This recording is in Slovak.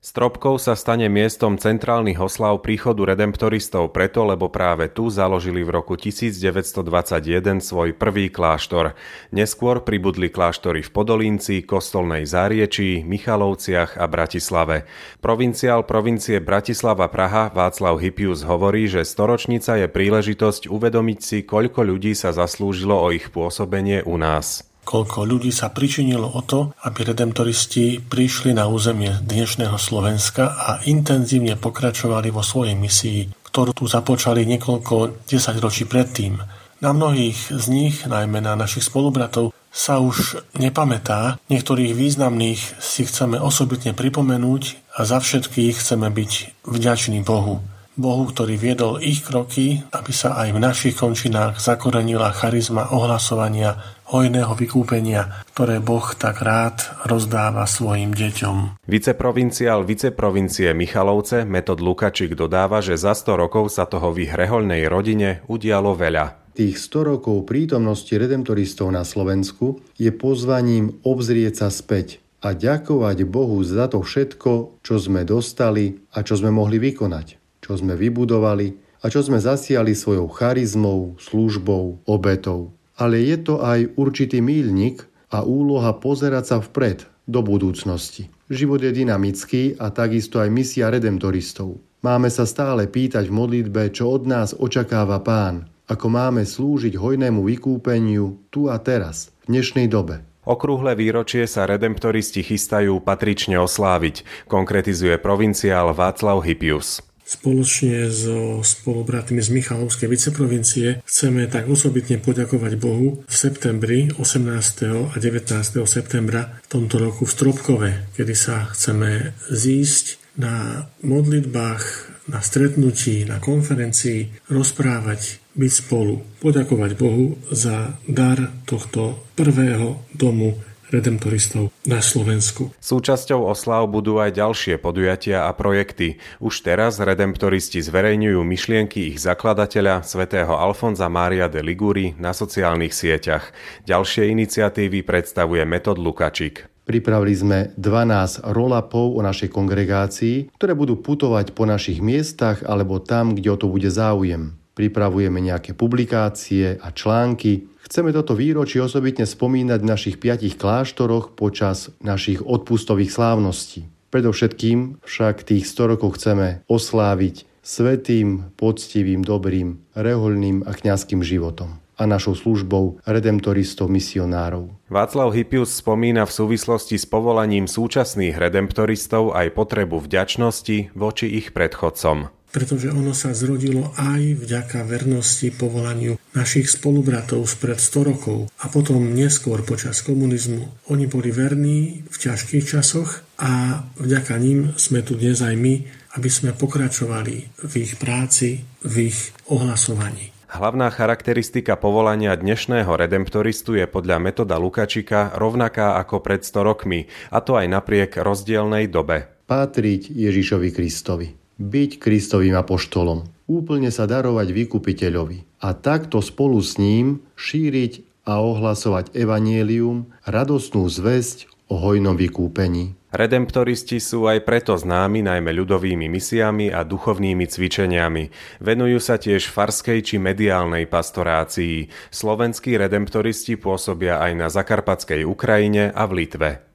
Stropkov sa stane miestom centrálnych oslav príchodu redemptoristov preto, lebo práve tu založili v roku 1921 svoj prvý kláštor. Neskôr pribudli kláštory v Podolínci, Kostolnej Záriečí, Michalovciach a Bratislave. Provinciál provincie Bratislava Praha Václav Hypius hovorí, že storočnica je príležitosť uvedomiť si, koľko ľudí sa zaslúžilo o ich pôsobenie u nás koľko ľudí sa pričinilo o to, aby redemptoristi prišli na územie dnešného Slovenska a intenzívne pokračovali vo svojej misii, ktorú tu započali niekoľko desaťročí predtým. Na mnohých z nich, najmä na našich spolubratov, sa už nepamätá. Niektorých významných si chceme osobitne pripomenúť a za všetkých chceme byť vďační Bohu. Bohu, ktorý viedol ich kroky, aby sa aj v našich končinách zakorenila charizma ohlasovania hojného vykúpenia, ktoré Boh tak rád rozdáva svojim deťom. Viceprovinciál viceprovincie Michalovce Metod Lukačik dodáva, že za 100 rokov sa toho v ich rehoľnej rodine udialo veľa. Tých 100 rokov prítomnosti redemptoristov na Slovensku je pozvaním obzrieť sa späť a ďakovať Bohu za to všetko, čo sme dostali a čo sme mohli vykonať, čo sme vybudovali a čo sme zasiali svojou charizmou, službou, obetou ale je to aj určitý míľnik a úloha pozerať sa vpred do budúcnosti. Život je dynamický a takisto aj misia redemptoristov. Máme sa stále pýtať v modlitbe, čo od nás očakáva Pán, ako máme slúžiť hojnému vykúpeniu tu a teraz, v dnešnej dobe. Okrúhle výročie sa redemptoristi chystajú patrične osláviť, konkretizuje provinciál Václav Hypius. Spoločne so spolubratmi z Michalovskej viceprovincie chceme tak osobitne poďakovať Bohu v septembri 18. a 19. septembra v tomto roku v Stropkove, kedy sa chceme zísť na modlitbách, na stretnutí, na konferencii, rozprávať, byť spolu, poďakovať Bohu za dar tohto prvého domu redemptoristov na Slovensku. Súčasťou oslav budú aj ďalšie podujatia a projekty. Už teraz redemptoristi zverejňujú myšlienky ich zakladateľa, svätého Alfonza Mária de Liguri, na sociálnych sieťach. Ďalšie iniciatívy predstavuje Metod Lukačik. Pripravili sme 12 rolapov o našej kongregácii, ktoré budú putovať po našich miestach alebo tam, kde o to bude záujem. Pripravujeme nejaké publikácie a články, Chceme toto výročie osobitne spomínať v našich piatich kláštoroch počas našich odpustových slávností. Predovšetkým však tých 100 rokov chceme osláviť svetým, poctivým, dobrým, rehoľným a kňazským životom a našou službou redemptoristov misionárov. Václav Hypius spomína v súvislosti s povolaním súčasných redemptoristov aj potrebu vďačnosti voči ich predchodcom pretože ono sa zrodilo aj vďaka vernosti povolaniu našich spolubratov spred 100 rokov a potom neskôr počas komunizmu. Oni boli verní v ťažkých časoch a vďaka ním sme tu dnes aj my, aby sme pokračovali v ich práci, v ich ohlasovaní. Hlavná charakteristika povolania dnešného redemptoristu je podľa metoda Lukačika rovnaká ako pred 100 rokmi, a to aj napriek rozdielnej dobe. Patriť Ježišovi Kristovi byť Kristovým apoštolom, úplne sa darovať vykupiteľovi a takto spolu s ním šíriť a ohlasovať evanielium, radostnú zväzť o hojnom vykúpení. Redemptoristi sú aj preto známi najmä ľudovými misiami a duchovnými cvičeniami. Venujú sa tiež farskej či mediálnej pastorácii. Slovenskí redemptoristi pôsobia aj na zakarpatskej Ukrajine a v Litve.